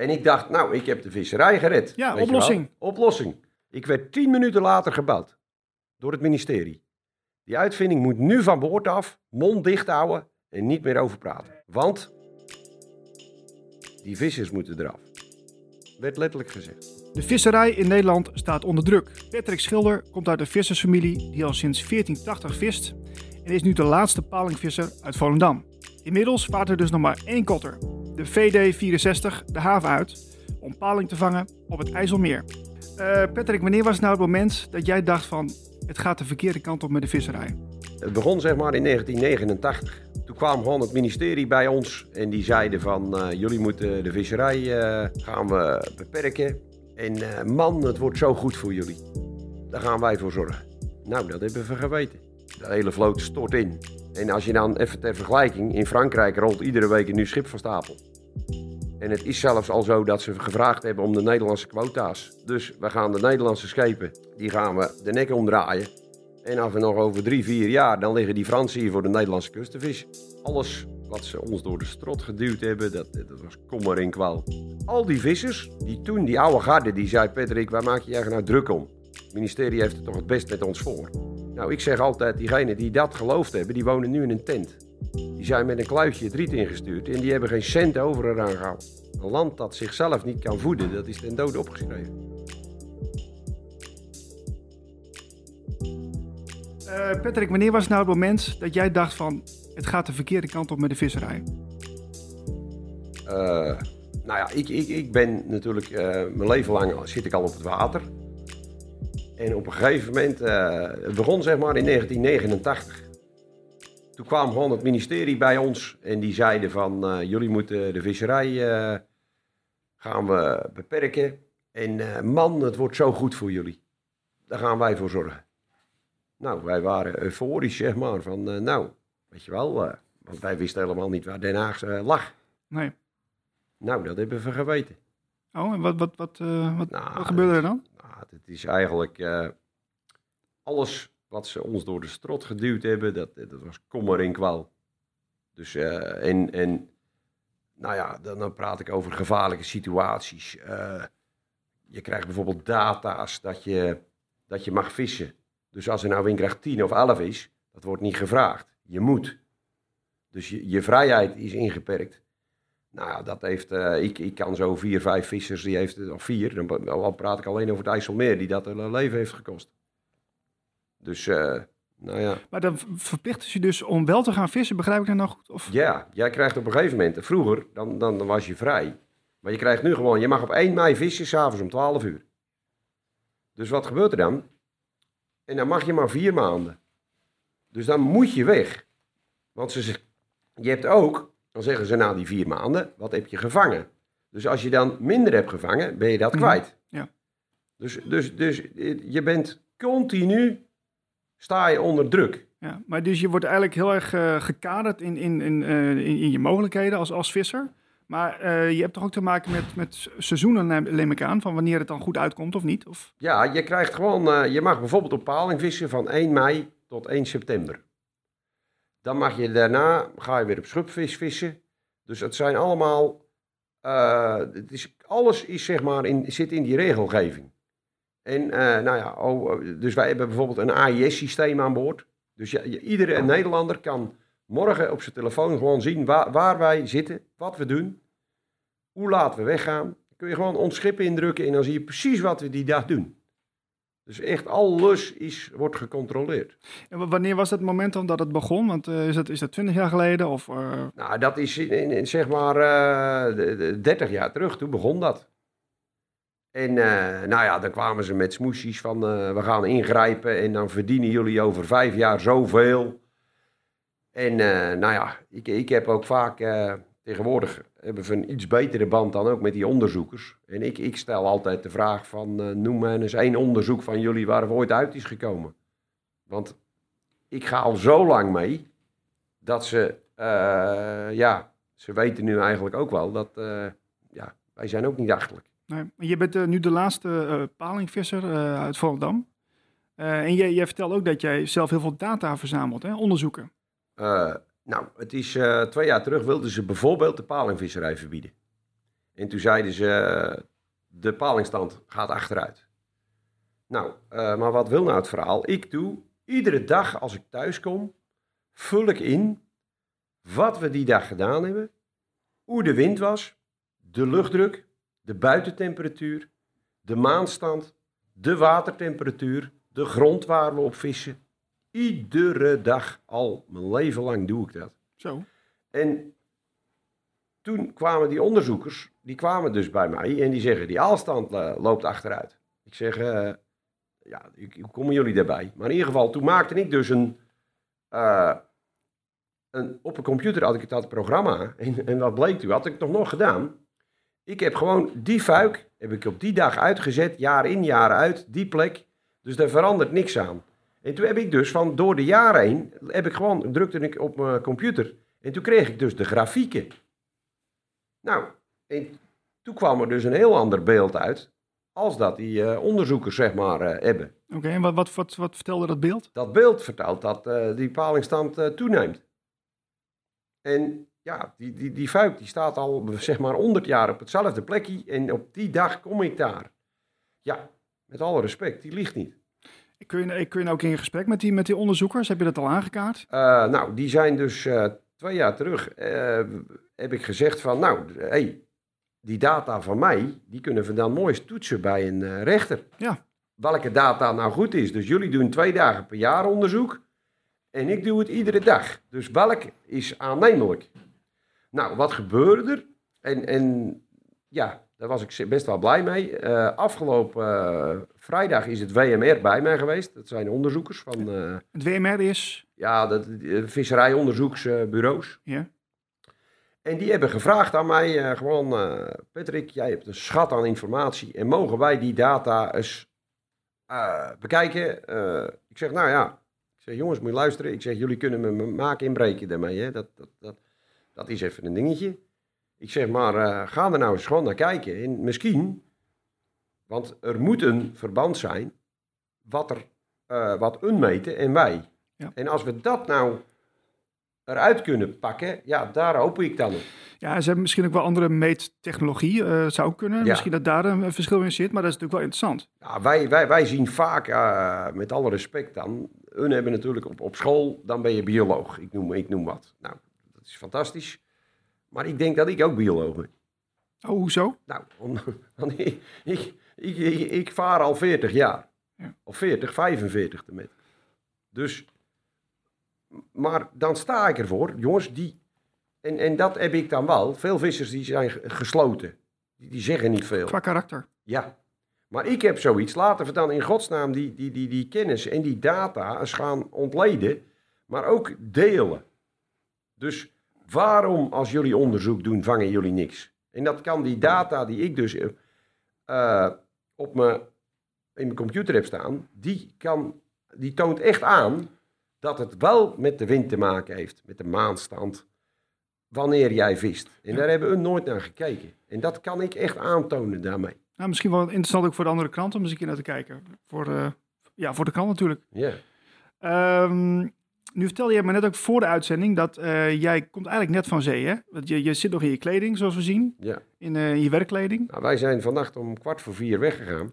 En ik dacht, nou, ik heb de visserij gered. Ja, Weet oplossing. Oplossing. Ik werd tien minuten later gebeld. Door het ministerie. Die uitvinding moet nu van boord af, mond dicht houden en niet meer over praten. Want die vissers moeten eraf. Werd letterlijk gezegd. De visserij in Nederland staat onder druk. Patrick Schilder komt uit een vissersfamilie die al sinds 1480 vist en is nu de laatste palingvisser uit Volendam. Inmiddels vaart er dus nog maar één kotter, de VD64, de haven uit om paling te vangen op het IJsselmeer. Eh, Patrick, wanneer was nou het moment dat jij dacht van het gaat de verkeerde kant op met de visserij? Het begon zeg maar in 1989. Toen kwam gewoon het ministerie bij ons en die zeiden van eh, jullie moeten de visserij eh, gaan we beperken. En man, het wordt zo goed voor jullie. Daar gaan wij voor zorgen. Nou, dat hebben we geweten. De hele vloot stort in. En als je dan even ter vergelijking, in Frankrijk rolt iedere week een nieuw schip van stapel. En het is zelfs al zo dat ze gevraagd hebben om de Nederlandse quota's. Dus we gaan de Nederlandse schepen, die gaan we de nek omdraaien. En als we nog over drie, vier jaar, dan liggen die Fransen hier voor de Nederlandse kust te vissen. Alles wat ze ons door de strot geduwd hebben, dat, dat was kommer en kwal. Al die vissers, die toen, die oude garde, die zei... Patrick, waar maak je je eigenlijk nou druk om? Het ministerie heeft het toch het best met ons voor. Nou, ik zeg altijd, diegenen die dat geloofd hebben, die wonen nu in een tent. Die zijn met een kluitje het riet ingestuurd en die hebben geen cent over eraan gehouden. Een land dat zichzelf niet kan voeden, dat is ten dode opgeschreven. Eh, Patrick, wanneer was nou het moment dat jij dacht van het gaat de verkeerde kant op met de visserij? Eh, nou ja, ik, ik, ik ben natuurlijk, eh, mijn leven lang zit ik al op het water. En op een gegeven moment, het begon zeg maar in 1989. Toen kwam gewoon het ministerie bij ons en die zeiden van jullie moeten de visserij gaan we beperken. En eh, man, het wordt zo goed voor jullie. Daar gaan wij voor zorgen. Nou, wij waren euforisch zeg maar van eh, nou, weet je wel, eh, want wij wisten helemaal niet waar Den Haag lag. Nee. Nou, dat hebben we geweten. Oh, en wat, wat, wat, wat, Nou, wat gebeurde er dan? Nou, het is eigenlijk alles wat ze ons door de strot geduwd hebben, dat, dat was kommer en kwal. Dus, eh, en, en, nou ja, dan, praat ik over gevaarlijke situaties. Eh, je krijgt bijvoorbeeld data's dat je, dat je mag vissen. Dus als er nou windkracht 10 of 11 is, dat wordt niet gevraagd. Je moet. Dus je, je vrijheid is ingeperkt. Nou ja, dat heeft, eh, ik, ik kan zo vier, vijf vissers, die heeft, of vier, dan praat ik alleen over het IJsselmeer, die dat hun leven heeft gekost. Dus, eh, nou ja. Maar dan verplichten ze je dus om wel te gaan vissen, begrijp ik dat nou goed? Of... Ja, jij krijgt op een gegeven moment, vroeger, dan, dan, dan was je vrij. Maar je krijgt nu gewoon, je mag op 1 mei vissen, s'avonds om 12 uur. Dus wat gebeurt er dan? En dan mag je maar vier maanden. Dus dan moet je weg. Want ze, je hebt ook, dan zeggen ze na die vier maanden, wat heb je gevangen? Dus als je dan minder hebt gevangen, ben je dat Mhm, kwijt. ja. Dus, dus, dus eh, je bent continu, sta je onder druk. Ja, maar dus je wordt eigenlijk heel erg eh, gekaderd in, in, in, eh, in, in je mogelijkheden als, als visser. Maar eh, je hebt toch ook te maken met, met seizoenen, neem ik aan, van wanneer het dan goed uitkomt of niet? Of... Ja, je krijgt gewoon, je mag bijvoorbeeld op paling vissen van 1 mei tot 1 september. Dan mag je daarna, ga je weer op schubvis vissen. Dus het zijn allemaal, het is, alles is zeg maar in, zit in die regelgeving. En eh, nou ja, oh, dus wij hebben bijvoorbeeld een AIS-systeem aan boord. Dus ja, iedere Nederlander kan morgen op zijn telefoon gewoon zien waar, waar wij zitten, wat we doen, hoe laat we weggaan. Dan kun je gewoon ons schip indrukken en dan zie je precies wat we die dag doen. Dus echt alles is, wordt gecontroleerd. En wa- wanneer was het moment dan dat het begon? Want eh, is, dat, is dat 20 jaar geleden? Of, eh, Nou, dat is in, in- in, zeg maar de 30 jaar terug, toen begon dat. En eh, nou ja, dan kwamen ze met smoesjes van eh, we gaan ingrijpen en dan verdienen jullie over vijf jaar zoveel. En eh, nou ja, ik, ik heb ook vaak, tegenwoordig hebben we een iets betere band dan ook met die onderzoekers. En ik, ik stel altijd de vraag van noem me eens één onderzoek van jullie waar het ooit uit is gekomen. Want ik ga al zo lang mee dat ze, ja, ze weten nu eigenlijk ook wel dat, ja, wij zijn ook niet achterlijk. Je bent eh, nu de laatste eh, palingvisser eh, uit Volendam. En jij, vertelt ook dat jij zelf heel veel data verzamelt, hè? onderzoeken. Nou, het is twee jaar terug wilden ze bijvoorbeeld de palingvisserij verbieden. En toen zeiden ze, de palingstand gaat achteruit. Nou, maar wat wil nou het verhaal? Ik doe iedere dag als ik thuis kom, vul ik in wat we die dag gedaan hebben, hoe de wind was, de luchtdruk, de buitentemperatuur, de maanstand, de watertemperatuur, de grond waar we op vissen. Iedere dag al, mijn leven lang doe ik dat. Zo. En toen kwamen die onderzoekers, die kwamen dus bij mij en die zeggen, die aalstand eh, loopt achteruit. Ik zeg, eh, ja, hoe komen jullie daarbij? Maar in ieder geval, toen maakte ik dus een, eh, een op een computer had ik dat programma en, en wat bleek toen, had ik nog nog gedaan. Ik heb gewoon die fuik, heb ik op die dag uitgezet, jaar in, jaar uit, die plek. Dus daar verandert niks aan. En toen heb ik dus van door de jaren heen, heb ik gewoon, drukte ik op mijn computer. En toen kreeg ik dus de grafieken. Nou, en toen kwam er dus een heel ander beeld uit. Als dat die eh, onderzoekers, zeg maar, eh, hebben. Oké, en wat, wat, wat, wat vertelde dat beeld? Dat beeld vertelt dat eh, die palingstand toeneemt. En ja, die, die, die fuik die staat al, zeg maar, 100 jaar op hetzelfde plekje. En op die dag kom ik daar. Ja, met alle respect, die ligt niet. Kun je, kun je nou ook in gesprek met die, met die onderzoekers? Heb je dat al aangekaart? Eh, nou, die zijn dus eh, twee jaar terug, eh, heb ik gezegd van, nou, hey, die data van mij, die kunnen we dan mooi eens toetsen bij een rechter. Ja. Welke data nou goed is. Dus jullie doen twee dagen per jaar onderzoek en ik doe het iedere dag. Dus welk is aannemelijk? Nou, wat gebeurde er? En, en ja, daar was ik best wel blij mee. Eh, afgelopen eh, vrijdag is het WMR bij mij geweest. Dat zijn onderzoekers van... eh, Het WMR is... ja, dat, visserijonderzoeksbureaus. Ja. En die hebben gevraagd aan mij, gewoon, Patrick, jij hebt een schat aan informatie en mogen wij die data eens bekijken? Ik zeg, nou ja, ik zeg, jongens, moet je luisteren. Ik zeg, jullie kunnen me maken inbreken daarmee, hè? Dat, dat, dat, dat is even een dingetje. Ik zeg, maar eh, ga er nou eens gewoon naar kijken. En misschien, want er moet een verband zijn wat, er, eh, wat hun meten en wij. Ja. En als we dat nou eruit kunnen pakken, ja, daar hoop ik dan op. Ja, ze hebben misschien ook wel andere meettechnologie. eh zou kunnen. Ja. Misschien dat daar een verschil in zit. Maar dat is natuurlijk wel interessant. Ja, wij, wij, wij zien vaak, met alle respect dan, hun hebben natuurlijk op, op school, dan ben je bioloog. Ik noem, ik noem wat. Nou, is fantastisch. Maar ik denk dat ik ook bioloog ben. Oh, hoezo? Nou, om, want ik, ik, ik, ik, vaar al 40 jaar. Ja. Of 40, 45 ermee. Dus, maar dan sta ik ervoor, jongens, die... En, en dat heb ik dan wel. Veel vissers die zijn ge- gesloten. Die, die zeggen niet veel. Qua karakter. Ja, maar ik heb zoiets. Laten we dan in godsnaam die, die, die, die kennis en die data eens gaan ontleden, maar ook delen. Dus waarom, als jullie onderzoek doen, vangen jullie niks? En dat kan die data die ik dus eh, eh, op mijn, in mijn computer heb staan, die, kan, die toont echt aan dat het wel met de wind te maken heeft, met de maanstand, wanneer jij vist. En daar hebben we nooit naar gekeken. En dat kan ik echt aantonen daarmee. Nou, misschien wel interessant ook voor de andere kranten om eens een keer naar te kijken. Voor, eh, ja, voor de krant natuurlijk. Ja. Ehm, nu vertelde je me net ook voor de uitzending dat eh, jij komt eigenlijk net van zee, hè? Want je, je zit nog in je kleding, zoals we zien. Ja. In, eh, in je werkkleding. Nou, wij zijn vannacht om kwart voor vier weggegaan.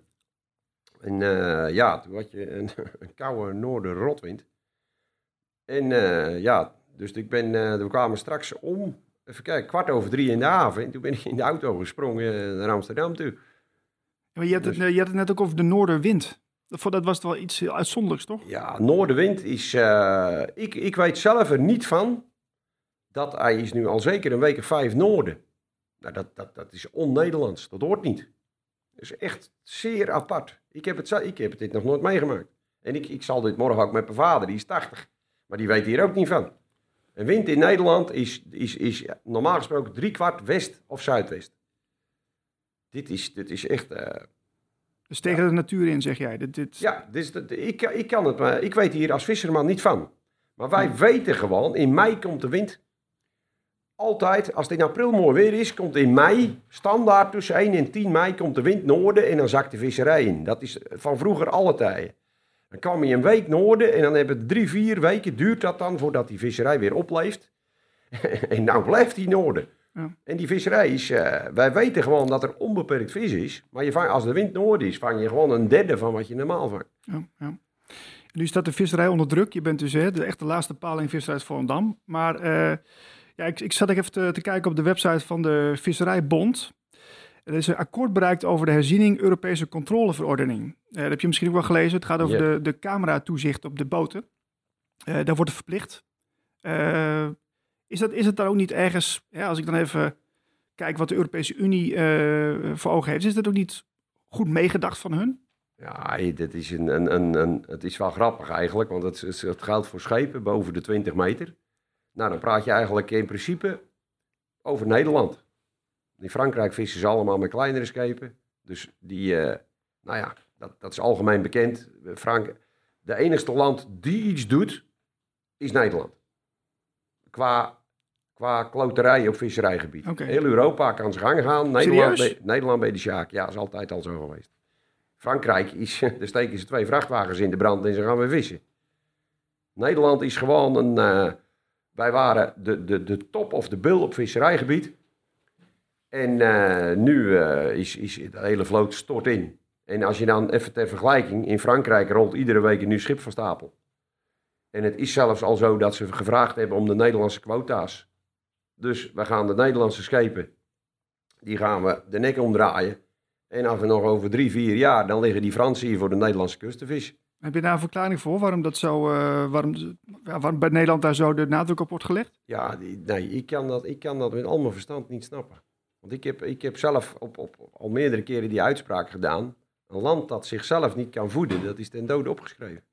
En eh, ja, toen had je een, een koude noorden rotwind. En ja, dus ik ben, we kwamen straks om, even kijken, kwart over drie in de haven. En toen ben ik in de auto gesprongen naar Amsterdam toe. Maar je had, het, Dus- je had het net ook over de noorderwind. Dat, dat was wel iets uitzonderlijks, toch? Ja, noordenwind is, eh, ik, ik weet zelf er niet van, dat hij is nu al zeker een week of vijf noorden. Nou, dat, dat, dat is on-Nederlands, dat hoort niet. Dat is echt zeer apart. Ik heb het, ik heb dit nog nooit meegemaakt. En ik, ik zal dit morgen ook met mijn vader, die is 80. Maar die weet hier ook niet van. Een wind in Nederland is, is, is normaal gesproken drie kwart west of zuidwest. Dit is, dit is echt... eh, Dus tegen de natuur in, zeg jij. Dit, dit, ja, dus dat, ik, ik kan het, maar ik weet hier als visserman niet van. Maar wij weten gewoon, in mei komt de wind. Altijd, als het in april mooi weer is, komt in mei, standaard tussen 1 en 10 mei, komt de wind noorden en dan zakt de visserij in. Dat is van vroeger alle tijden. Dan kwam je een week noorden en dan hebben het drie, vier weken, duurt dat dan voordat die visserij weer opleeft. en nou blijft die noorden. Ja. En die visserij is, eh, wij weten gewoon dat er onbeperkt vis is. Maar je als de wind noord is, vang je gewoon een derde van wat je normaal vangt. Ja, ja. Nu staat de visserij onder druk. Je bent dus hè, de echt de laatste paling visserij uit Volendam. Maar eh, ja, ik, ik zat even te, te kijken op de website van de Visserijbond. Er is een akkoord bereikt over de herziening Europese controleverordening. Eh, dat heb je misschien ook wel gelezen. Het gaat over de, de camera-toezicht op de boten. Daar wordt het verplicht. Is, dat, is het dan ook niet ergens, ja, als ik dan even kijk wat de Europese Unie eh, voor ogen heeft, is dat ook niet goed meegedacht van hun? Ja, dit is een, een, een, het is wel grappig eigenlijk, want het, is- het geldt voor schepen boven de 20 meter. Nou, dan praat je eigenlijk in principe over Nederland. In Frankrijk vissen ze allemaal met kleinere schepen. Dus die, eh, nou ja, dat, dat is algemeen bekend. Frank, de enigste land die iets doet, is Nederland. Qua, qua kloterij op visserijgebied. Heel Europa kan zijn gang gaan. Nederland, Nederland bij de Sjaak. Ja, is altijd al zo geweest. Frankrijk is, daar steken ze twee vrachtwagens in de brand en ze gaan weer vissen. Nederland is gewoon een, eh, wij waren de, de, de top of de bill op visserijgebied. En eh, nu eh, is, is de hele vloot stort in. En als je dan even ter vergelijking, in Frankrijk rolt iedere week een nieuw schip van stapel. En het is zelfs al zo dat ze gevraagd hebben om de Nederlandse quota's. Dus we gaan de Nederlandse schepen, die gaan we de nek omdraaien. En als we nog over drie, vier jaar, dan liggen die Fransen hier voor de Nederlandse kust te vissen. Heb je daar een verklaring voor waarom, dat zo, eh, waarom, waarom bij Nederland daar zo de nadruk op wordt gelegd? Ja, nee, ik kan, dat, ik kan dat met al mijn verstand niet snappen. Want ik heb, ik heb zelf op, op, al meerdere keren die uitspraak gedaan. Een land dat zichzelf niet kan voeden, dat is ten dode opgeschreven.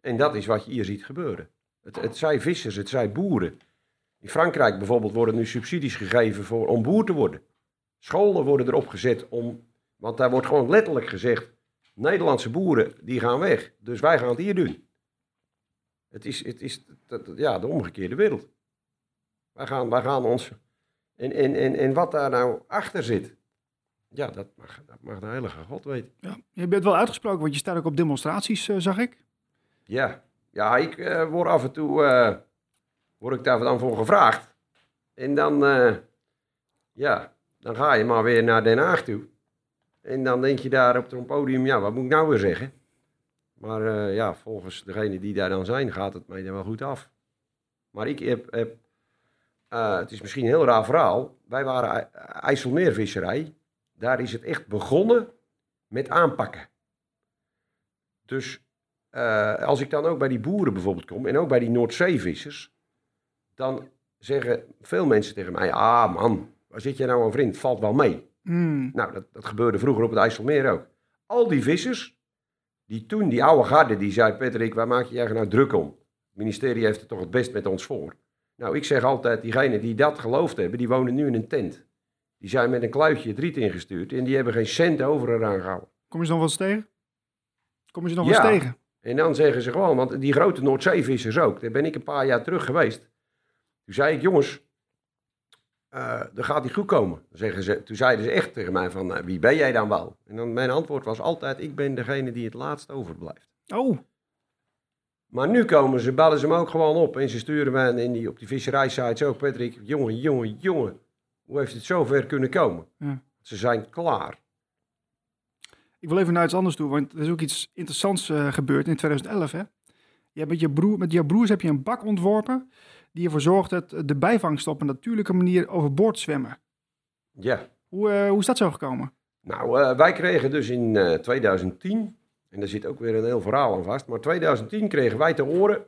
En dat is wat je hier ziet gebeuren. Het, het zij vissers, het zij boeren. In Frankrijk bijvoorbeeld worden nu subsidies gegeven voor, om boer te worden. Scholen worden erop gezet om, want daar wordt gewoon letterlijk gezegd, Nederlandse boeren die gaan weg, dus wij gaan het hier doen. Het is, het is ja, de omgekeerde wereld. Wij gaan, wij gaan ons. En, en, en, en wat daar nou achter zit, ja, dat mag, dat mag de Heilige God weten. Ja. Je bent wel uitgesproken, want je staat ook op demonstraties, eh, zag ik. Ja, ja ik eh, word af en toe eh, word ik daar dan voor gevraagd. En dan, eh, ja, dan ga je maar weer naar Den Haag toe. En dan denk je daar op zo'n podium, ja, wat moet ik nou weer zeggen? Maar eh, ja, volgens degene die daar dan zijn, gaat het mij dan wel goed af. Maar ik heb, heb eh, het is misschien een heel raar verhaal. Wij waren IJsselmeervisserij. Daar is het echt begonnen met aanpakken. Dus als ik dan ook bij die boeren bijvoorbeeld kom en ook bij die Noordzeevissers, dan zeggen veel mensen tegen mij: Ah man, waar zit je nou over in? Het valt wel mee. Hmm. Nou, dat, dat gebeurde vroeger op het IJsselmeer ook. Al die vissers, die toen, die oude garde, die zei: Patrick, waar maak je je nou druk om? Het ministerie heeft het toch het best met ons voor. Nou, ik zeg altijd: diegenen die dat geloofd hebben, die wonen nu in een tent. Die zijn met een kluitje het riet ingestuurd en die hebben geen cent over eraan gehouden. Kom je ze nog wel eens tegen? Kom je ze nog Ja. wel eens tegen? En dan zeggen ze gewoon, want die grote Noordzeevissers ook, daar ben ik een paar jaar terug geweest. Toen zei ik, jongens, er gaat niet goed komen. Zeggen ze, toen zeiden ze echt tegen mij van, nou, wie ben jij dan wel? En dan mijn antwoord was altijd, ik ben degene die het laatst overblijft. Oh, Maar nu komen ze, bellen ze me ook gewoon op en ze sturen mij in die, op die visserijsites ook, Patrick, jongen, jongen, jongen, hoe heeft het zover kunnen komen? Ja. Ze zijn klaar. ik wil even naar iets anders toe, want er is ook iets interessants eh, gebeurd in 2011. Hè? Je hebt met, je broer, met jouw broers heb je een bak ontworpen die ervoor zorgt dat de bijvangsten op een natuurlijke manier overboord zwemmen. Ja. Hoe, eh, hoe is dat zo gekomen? Nou, eh, wij kregen dus in eh, 2010, en daar zit ook weer een heel verhaal aan vast, maar 2010 kregen wij te horen,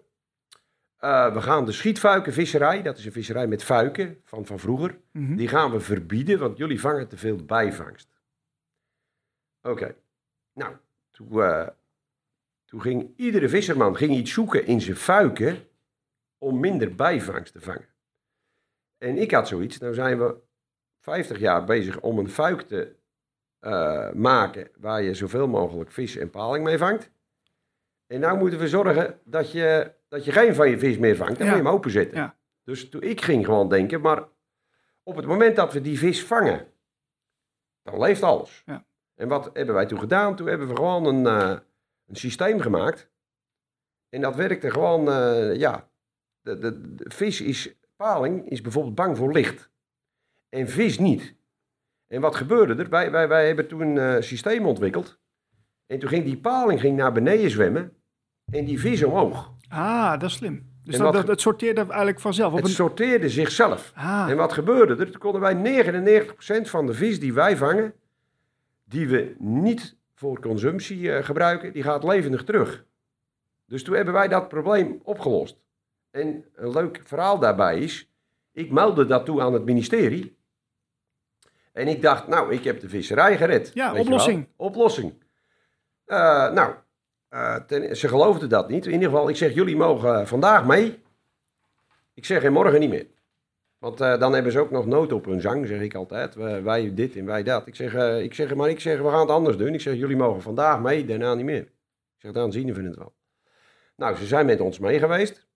eh, we gaan de schietvuikenvisserij, dat is een visserij met vuiken van, van vroeger, Mhm. die gaan we verbieden, want jullie vangen te veel bijvangst. Oké, nou, toen, eh, toen ging iedere visserman ging iets zoeken in zijn vuiken om minder bijvangst te vangen. En ik had zoiets, nou zijn we 50 jaar bezig om een fuik te eh, maken waar je zoveel mogelijk vis en paling mee vangt. En nou moeten we zorgen dat je, dat je geen van je vis meer vangt, dan Ja. moet je hem openzetten. Ja. Dus toen, ik ging gewoon denken, maar op het moment dat we die vis vangen, dan leeft alles. Ja. En wat hebben wij toen gedaan? Toen hebben we gewoon een, eh, een systeem gemaakt. En dat werkte gewoon, eh, ja, de, de, de vis is, paling is bijvoorbeeld bang voor licht. en vis niet. En wat gebeurde er? Wij, wij, wij hebben toen een uh, systeem ontwikkeld. En toen ging die paling ging naar beneden zwemmen en die vis omhoog. Ah, dat is slim. Dus dat, dat, het sorteerde eigenlijk vanzelf? Op het sorteerde zichzelf. Ah. En wat gebeurde er? Toen konden wij 99% van de vis die wij vangen, die we niet voor consumptie uh, gebruiken, die gaat levendig terug. Dus toen hebben wij dat probleem opgelost. En een leuk verhaal daarbij is, ik meldde dat toe aan het ministerie. En ik dacht, nou, ik heb de visserij gered. Ja, oplossing. Oplossing. Uh, nou, uh, ten, ze geloofden dat niet. In ieder geval, ik zeg, jullie mogen vandaag mee. Ik zeg, en morgen niet meer. Want uh, dan hebben ze ook nog nood op hun zang, zeg ik altijd. wij dit en wij dat. Ik zeg, ik zeg, maar ik zeg, we gaan het anders doen. Ik zeg, jullie mogen vandaag mee, daarna niet meer. Ik zeg, dan zien we het wel. Nou, ze zijn met ons mee geweest.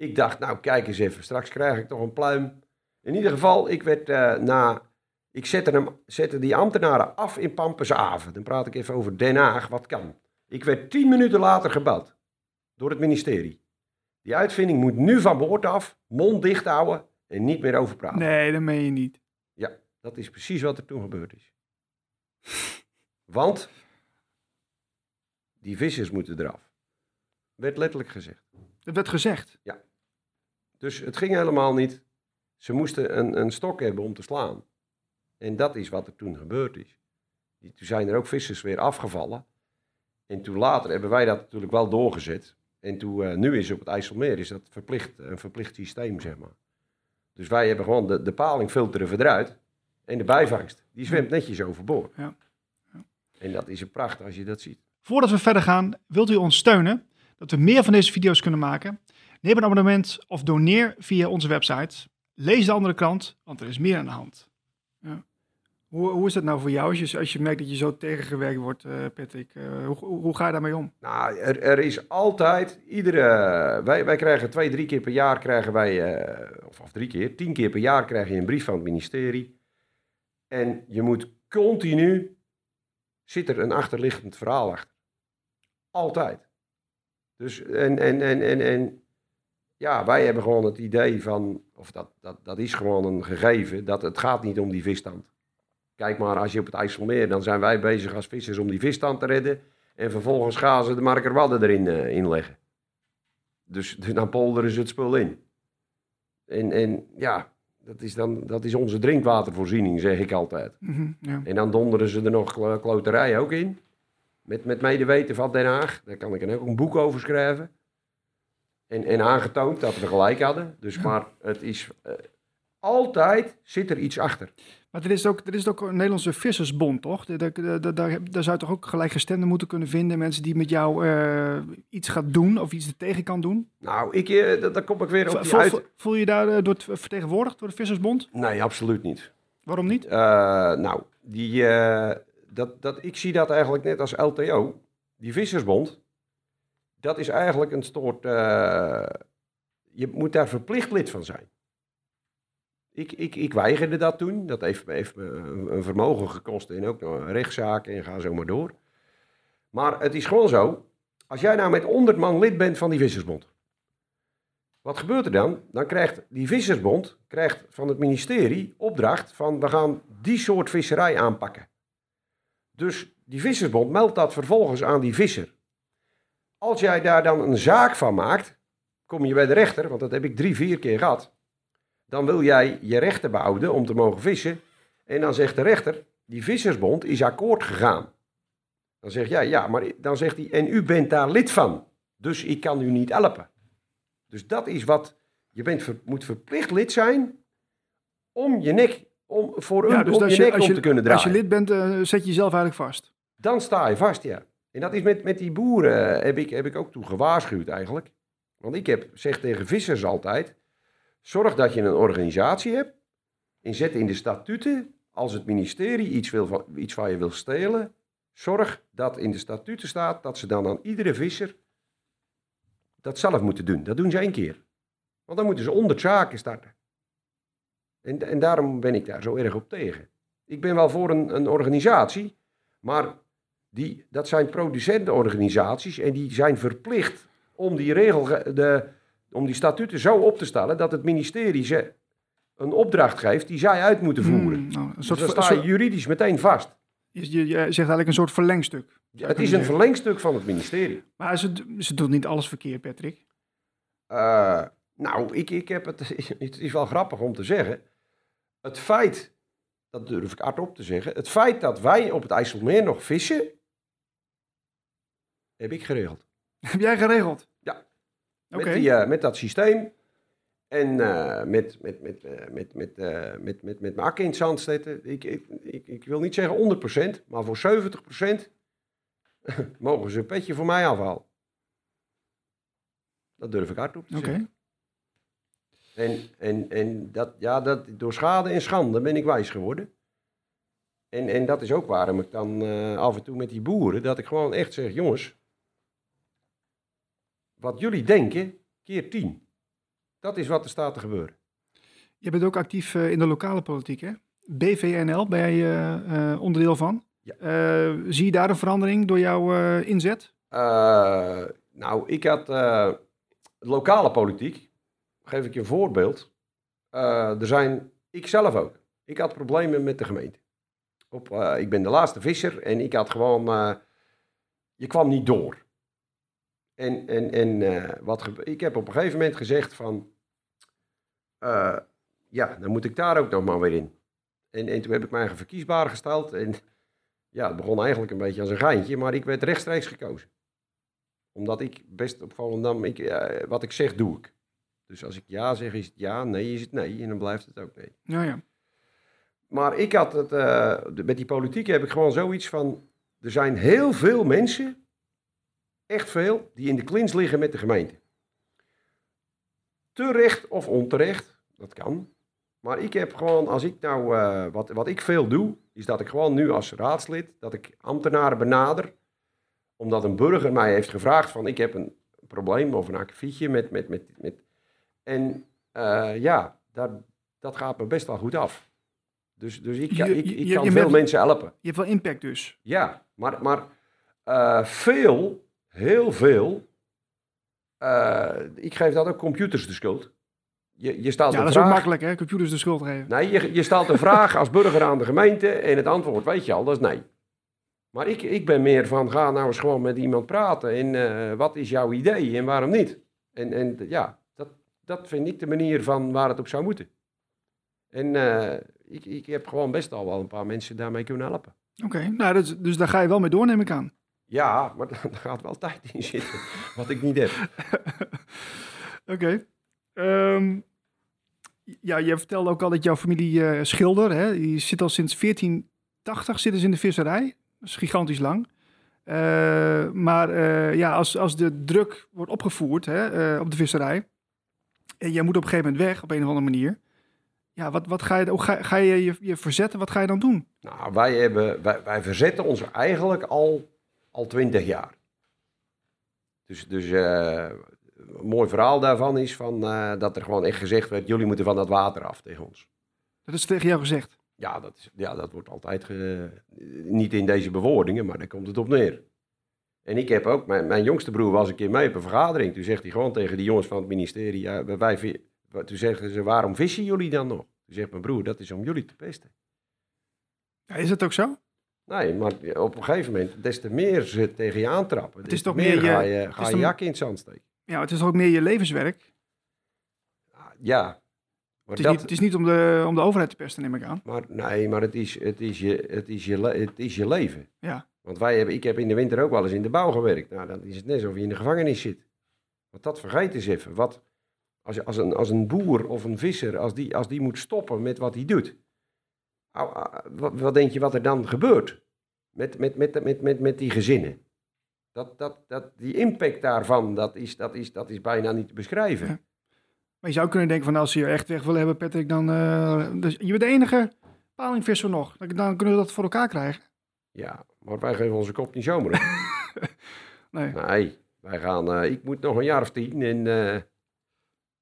Ik dacht, nou, kijk eens even, straks krijg ik toch een pluim. In ieder geval, ik werd uh, na... Ik zette, hem, zette die ambtenaren af in Pampenshaven. Dan praat ik even over Den Haag, wat kan. Ik werd tien minuten later gebeld door het ministerie. Die uitvinding moet nu van boord af, mond dicht houden en niet meer over praten. Nee, dat meen je niet. Ja, dat is precies wat er toen gebeurd is. Want die vissers moeten eraf. Werd letterlijk gezegd. Dat werd gezegd? Ja. Dus het ging helemaal niet. Ze moesten een, een stok hebben om te slaan. En dat is wat er toen gebeurd is. Toen zijn er ook vissers weer afgevallen. En toen later hebben wij dat natuurlijk wel doorgezet. En toen, uh, nu is op het IJsselmeer is dat verplicht, een verplicht systeem, zeg maar. Dus wij hebben gewoon de, de paling filteren eruit. En de bijvangst, die zwemt netjes overboord. Ja. ja. En dat is een pracht als je dat ziet. Voordat we verder gaan, wilt u ons steunen? Dat we meer van deze video's kunnen maken? Neem een abonnement of doneer via onze website. Lees de andere krant, want er is meer aan de hand. Ja. Hoe, hoe is dat nou voor jou als je, als je merkt dat je zo tegengewerkt wordt, uh, Patrick? Uh, hoe, hoe, ga je daarmee om? Nou, er, er is altijd, iedere, wij, wij krijgen twee, drie keer per jaar krijgen wij, uh, of, of drie keer, tien keer per jaar krijg je een brief van het ministerie. En je moet continu, zit er een achterliggend verhaal achter. Altijd. Dus, en, en, en, en, en ja, wij hebben gewoon het idee van, of dat, dat, dat is gewoon een gegeven, dat het gaat niet om die visstand. Kijk maar, als je op het IJsselmeer, dan zijn wij bezig als vissers om die visstand te redden. En vervolgens gaan ze de markerwadden erin uh, inleggen. Dus, dus dan polderen ze het spul in. En, en ja, dat is, dan, dat is onze drinkwatervoorziening, zeg ik altijd. Mm -hmm, ja. En dan donderen ze er nog kloterij ook in. Met, met medeweten van Den Haag. Daar kan ik er ook een boek over schrijven. En, en aangetoond dat we gelijk hadden. Dus maar het is... Uh, altijd zit er iets achter. Maar er is ook, er is ook een Nederlandse Vissersbond, toch? Daar, daar, daar, daar zou je toch ook gelijkgestemden moeten kunnen vinden? Mensen die met jou uh, iets gaat doen of iets er tegen kan doen? Nou, ik, uh, daar kom ik weer op voel, uit. Voel je daar door het vertegenwoordigd door de Vissersbond? Nee, absoluut niet. Waarom niet? nou, die, dat, dat, ik zie dat eigenlijk net als LTO. Die Vissersbond, dat is eigenlijk een soort... je moet daar verplicht lid van zijn. Ik, ik, ik weigerde dat toen. Dat heeft, heeft me een vermogen gekost en ook nog rechtszaken en ga zo maar door. Maar het is gewoon zo, als jij nou met 100 man lid bent van die Vissersbond, wat gebeurt er dan? Dan krijgt die Vissersbond krijgt van het ministerie opdracht van we gaan die soort visserij aanpakken. Dus die Vissersbond meldt dat vervolgens aan die visser. Als jij daar dan een zaak van maakt, kom je bij de rechter, want dat heb ik drie, vier keer gehad dan wil jij je rechten behouden om te mogen vissen. En dan zegt de rechter, die vissersbond is akkoord gegaan. Dan zeg jij, ja, maar dan zegt hij, en u bent daar lid van. Dus ik kan u niet helpen. Dus dat is wat, je bent moet verplicht lid zijn om je nek, om voor ja, u, dus om je, je nek om je, te kunnen draaien. Als je lid bent, uh, zet je jezelf eigenlijk vast. Dan sta je vast, ja. En dat is met, met die boeren, uh, heb, ik, heb ik ook toe gewaarschuwd eigenlijk. Want ik heb, zeg tegen vissers altijd, Zorg dat je een organisatie hebt. En zet in de statuten, als het ministerie iets, wil van, iets van je wil stelen, zorg dat in de statuten staat dat ze dan aan iedere visser dat zelf moeten doen. Dat doen ze één keer. Want dan moeten ze onder zaken starten. En, en daarom ben ik daar zo erg op tegen. Ik ben wel voor een, een organisatie, maar die, dat zijn producentenorganisaties en die zijn verplicht om die regel, de, om die statuten zo op te stellen dat het ministerie ze een opdracht geeft die zij uit moeten voeren. Hmm, nou, een Dus dan sta je juridisch meteen vast. je, je, je zegt eigenlijk een soort verlengstuk. Ja, het is een verlengstuk van het ministerie. Maar ze, ze doen niet alles verkeerd, Patrick. Eh, nou, ik, ik heb het, het is wel grappig om te zeggen. Het feit, dat durf ik hardop te zeggen, het feit dat wij op het IJsselmeer nog vissen, heb ik geregeld. Heb jij geregeld? Ja. Oké. Met, die, eh, met dat systeem en eh, met, met, met, eh, met, met, met, met, met mijn akker in het zand zetten. Ik, ik, ik, ik wil niet zeggen 100%, maar voor 70% mogen ze een petje voor mij afhalen. Dat durf ik hardop te Oké. zeggen. En, en, en dat, ja, dat, door schade en schande ben ik wijs geworden. En, en dat is ook waarom ik dan af en toe met die boeren, dat ik gewoon echt zeg, jongens, wat jullie denken, keer tien. Dat is wat er staat te gebeuren. Je bent ook actief eh, in de lokale politiek, hè? BVNL, ben jij eh, eh, onderdeel van? Ja. Zie je daar een verandering door jouw inzet? Nou, ik had lokale politiek. Geef ik je een voorbeeld. Er zijn, ik zelf ook. Ik had problemen met de gemeente. Op, ik ben de laatste visser en ik had gewoon, je kwam niet door. En, en, en eh, wat ik heb op een gegeven moment gezegd van, eh, ja, dan moet ik daar ook nog maar weer in. En, en toen heb ik mij eigen verkiesbaar gesteld en ja, het begon eigenlijk een beetje als een geintje, maar ik werd rechtstreeks gekozen omdat ik best op Volendam, ik, eh, wat ik zeg, doe ik. Dus als ik ja zeg, is het ja, nee is het nee. En dan blijft het ook nee. Ja, ja. Maar ik had het, met die politiek heb ik gewoon zoiets van, er zijn heel veel mensen, echt veel, die in de klins liggen met de gemeente. Terecht of onterecht, dat kan. Maar ik heb gewoon, als ik nou, eh, wat, wat ik veel doe, is dat ik gewoon nu als raadslid, dat ik ambtenaren benader, omdat een burger mij heeft gevraagd van, ik heb een probleem of een akkefietje met, met, met, met. En eh, ja, dat, dat gaat me best wel goed af. Dus, dus ik, Je- ik, je- ik je- kan je veel bent- mensen helpen. Je hebt wel impact dus. Ja, maar, maar eh, veel, heel veel, eh, ik geef dat ook computers de schuld. Je, je stelt Ja, dat is ook makkelijk, hè? Computers de schuld geven. Nee, je, je stelt een vraag als burger aan de gemeente en het antwoord weet je al, dat is nee. Maar ik, ik ben meer van, ga nou eens gewoon met iemand praten en eh, wat is jouw idee en waarom niet? En, en ja, dat, dat vind ik de manier van waar het op zou moeten. En eh, ik, ik heb gewoon best al wel een paar mensen daarmee kunnen helpen. Oké, nou, is- dus daar ga je wel mee door, neem ik aan. Ja, maar daar gaat wel tijd in zitten, wat ik niet heb. Oké. Ehm, ja, je vertelde ook al dat jouw familie eh, schilder, hè? Die zit al sinds 1480 zitten ze in de visserij. Dat is gigantisch lang. Eh, maar eh, ja, als, als de druk wordt opgevoerd hè, op de visserij. en jij moet op een gegeven moment weg op een of andere manier. Ja, wat, wat ga je, hoe ga, ga je, je je verzetten? Wat ga je dan doen? Nou, wij, hebben, wij, wij verzetten ons eigenlijk al, al twintig jaar. Dus, dus eh, een mooi verhaal daarvan is van, eh, dat er gewoon echt gezegd werd, jullie moeten van dat water af tegen ons. Dat is tegen jou gezegd. Ja, dat, is, ja, dat wordt altijd, ge- niet in deze bewoordingen, maar daar komt het op neer. En ik heb ook, mijn, mijn jongste broer was een keer mee op een vergadering. Toen zegt hij gewoon tegen die jongens van het ministerie, ja, wij, toen zeggen ze, waarom vissen jullie dan nog? Toen zegt mijn broer, dat is om jullie te pesten. Ja, is dat ook zo? Nee, maar op een gegeven moment, des te meer ze tegen je aantrappen, is des te toch meer ga je, het ga is je jak in het zand steken. Ja, het is toch ook meer je levenswerk. Ja, maar, Het is, dat, niet, het is niet om de, om de overheid te pesten, neem ik aan. maar nee, maar het is, het, is je, het, is je, het is je leven. Ja. Want wij hebben, ik heb in de winter ook wel eens in de bouw gewerkt. Nou, dan is het net alsof je in de gevangenis zit. Want dat vergeet eens even. Wat, als, je- als, een, als een boer of een visser, als die, als die moet stoppen met wat hij doet. Wat, denk je wat er dan gebeurt? Met, met, met, met, met, met die gezinnen. Dat, dat, dat, die impact daarvan, dat is, dat, is, dat is bijna niet te beschrijven. Ja. Maar je zou kunnen denken van als je echt weg wil hebben, Patrick, dan... eh, dus je bent de enige palingvisser nog. Dan, kunnen we dat voor elkaar krijgen. Ja, maar wij geven onze kop niet zomaar op. Nee. Nee, wij gaan, eh, ik moet nog een jaar of tien en eh,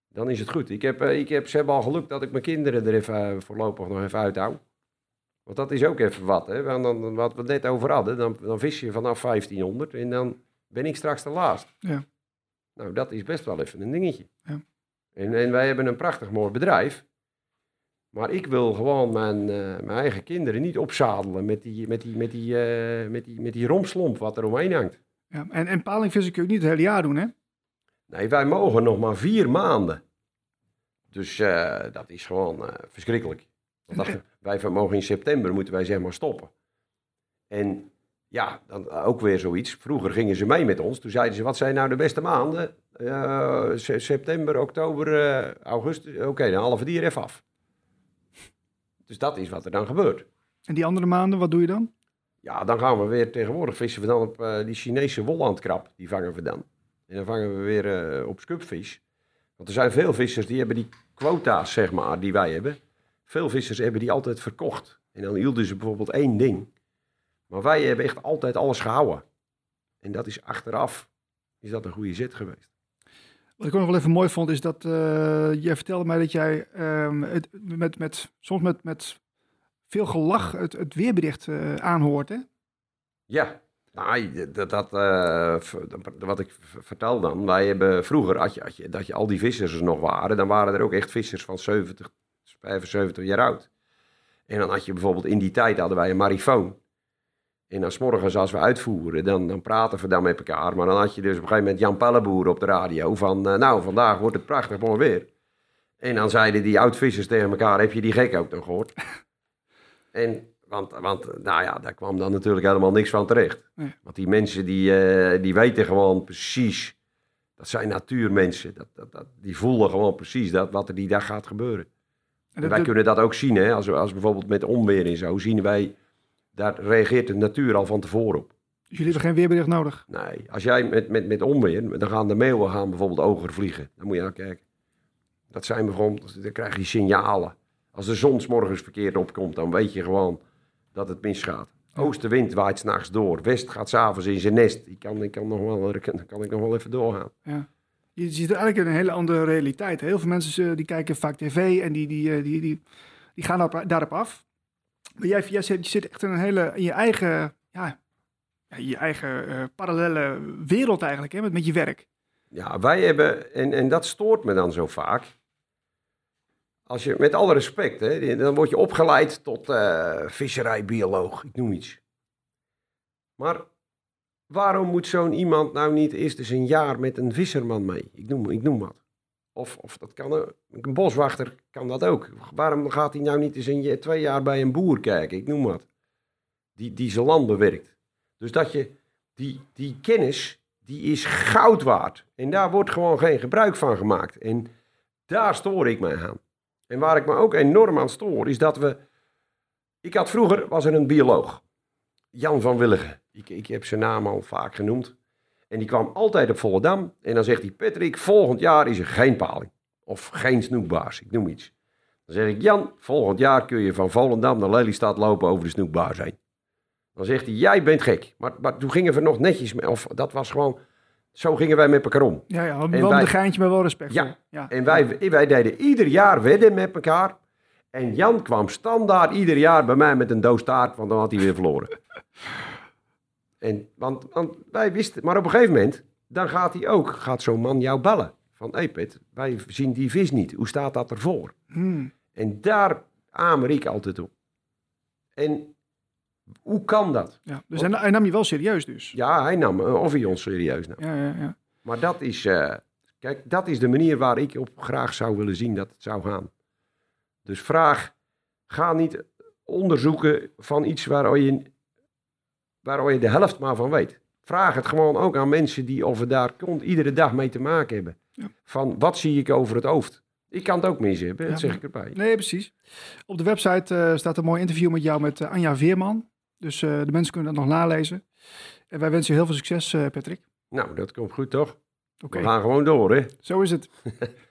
dan is het goed. Ik heb, ik heb, ze hebben al geluk dat ik mijn kinderen er even voorlopig nog even uithoud. Want dat is ook even wat, hè. Want dan, wat we net over hadden, dan, dan vis je vanaf 1500 en dan ben ik straks de laatste. Ja. Nou, dat is best wel even een dingetje. Ja. En, en wij hebben een prachtig mooi bedrijf. Maar ik wil gewoon mijn, eh, mijn eigen kinderen niet opzadelen met die, met die, met die, eh, met die, met die romslomp wat er omheen hangt. Ja, en, en palingvissen kun je niet het hele jaar doen, hè? Nee, wij mogen nog maar vier maanden. Dus eh, dat is gewoon verschrikkelijk. Wij mogen in september moeten wij zeg maar stoppen. En ja, dan ook weer zoiets. Vroeger gingen ze mee met ons. Toen zeiden ze, wat zijn nou de beste maanden? Eh, se- september, oktober, eh, augustus. Oké, dan halen we die er even af. Dus dat is wat er dan gebeurt. En die andere maanden, wat doe je dan? Ja, dan gaan we weer tegenwoordig vissen we dan op eh, die Chinese wollandkrab. Die vangen we dan. En dan vangen we weer op scupvis. Want er zijn veel vissers die hebben die quota's, zeg maar, die wij hebben. Veel vissers hebben die altijd verkocht. En dan hielden ze bijvoorbeeld één ding. Maar wij hebben echt altijd alles gehouden. En dat is achteraf, is dat een goede zet geweest. Wat ik ook nog wel even mooi vond, is dat eh, jij vertelde mij dat jij ehm, het, met, met, soms met, met veel gelach het, het weerbericht eh, aanhoort, hè? Ja, nou, dat, dat, eh, v- wat ik vertel dan. Wij hebben vroeger, had je, had je, dat je al die vissers er nog waren, dan waren er ook echt vissers van 70, 75 jaar oud. En dan had je bijvoorbeeld in die tijd hadden wij een marifoon. En dan 's morgens als we uitvoeren, dan, dan praten we dan met elkaar. Maar dan had je dus op een gegeven moment Jan Pelleboer op de radio van, eh, nou, vandaag wordt het prachtig mooi weer. En dan zeiden die oud-vissers tegen elkaar, heb je die gek ook nog gehoord? En, want, want, nou ja, daar kwam dan natuurlijk helemaal niks van terecht. Nee. Want die mensen die, eh, die weten gewoon precies, dat zijn natuurmensen. Dat, dat, dat, die voelen gewoon precies dat, wat er die dag gaat gebeuren. Dat- wij kunnen dat ook zien, hè? Als, als bijvoorbeeld met onweer en zo, zien wij, daar reageert de natuur al van tevoren op. jullie hebben geen weerbericht nodig. Nee, als jij met, met, met onweer, dan gaan de meeuwen gaan bijvoorbeeld hoger vliegen. Dan moet je aan kijken. Dat zijn bijvoorbeeld, dan krijg je signalen. Als de zon 's morgens verkeerd opkomt, dan weet je gewoon dat het misgaat. Oostenwind waait s'nachts door. West gaat s'avonds in zijn nest. Ik kan, ik kan, nog wel, kan, kan ik nog wel even doorgaan. Ja. Je ziet eigenlijk een hele andere realiteit. Heel veel mensen eh, die kijken vaak tv en die, die, eh, die, die, die gaan daarop, af. Maar jij, jij zit, echt in een hele, in je eigen, ja, je eigen eh, parallele wereld eigenlijk, hè, met, met je werk. Ja, wij hebben, en, en dat stoort me dan zo vaak. Als je, met alle respect, hè, dan word je opgeleid tot eh, visserijbioloog, ik noem iets. Maar waarom moet zo'n iemand nou niet eerst eens een jaar met een visserman mee? Ik noem, ik noem wat. Of, of dat kan, een boswachter kan dat ook. Waarom gaat hij nou niet eens een, twee jaar bij een boer kijken? Ik noem wat. Die, die zijn land bewerkt. Dus dat je die, die kennis, die is goud waard. En daar wordt gewoon geen gebruik van gemaakt. En daar stoor ik mij aan. En waar ik me ook enorm aan stoor, is dat we... Ik had vroeger, was er een bioloog. Jan van Willigen. Ik, ik heb zijn naam al vaak genoemd. En die kwam altijd op Volendam. En dan zegt hij, Patrick, volgend jaar is er geen paling. Of geen snoekbaars, ik noem iets. Dan zeg ik, Jan, volgend jaar kun je van Volendam naar Lelystad lopen over de snoekbaars heen. Dan zegt hij, jij bent gek. Maar, maar toen gingen we nog netjes mee. Of dat was gewoon, zo gingen wij met elkaar om. Ja, ja wel met een geintje, maar wel respect. Ja. ja. En wij, wij deden ieder jaar wedden met elkaar. En Jan kwam standaard ieder jaar bij mij met een doos taart, want dan had hij weer verloren. En, want, want wij wisten, maar op een gegeven moment, dan gaat hij ook, gaat zo'n man jou bellen. Van, hé Pet, wij zien die vis niet. Hoe staat dat ervoor? Hmm. En daar amer ik altijd op. En hoe kan dat? ja. Dus hij, hij nam je wel serieus dus. Ja, hij nam, eh, of hij ons serieus nam. Ja, ja, ja. Maar dat is, eh, kijk, dat is de manier waar ik op graag zou willen zien dat het zou gaan. Dus vraag, ga niet onderzoeken van iets waar je, waar je de helft maar van weet. Vraag het gewoon ook aan mensen die of we daar kon, iedere dag mee te maken hebben. Ja. Van wat zie ik over het hoofd? Ik kan het ook mis hebben, Ja, dat zeg ik erbij. Nee, precies. Op de website eh, staat een mooi interview met jou met eh, Anja Veerman. Dus eh, de mensen kunnen dat nog nalezen. En wij wensen je heel veel succes, Patrick. Nou, dat komt goed toch? Oké, We gaan gewoon door, hè? zo is het.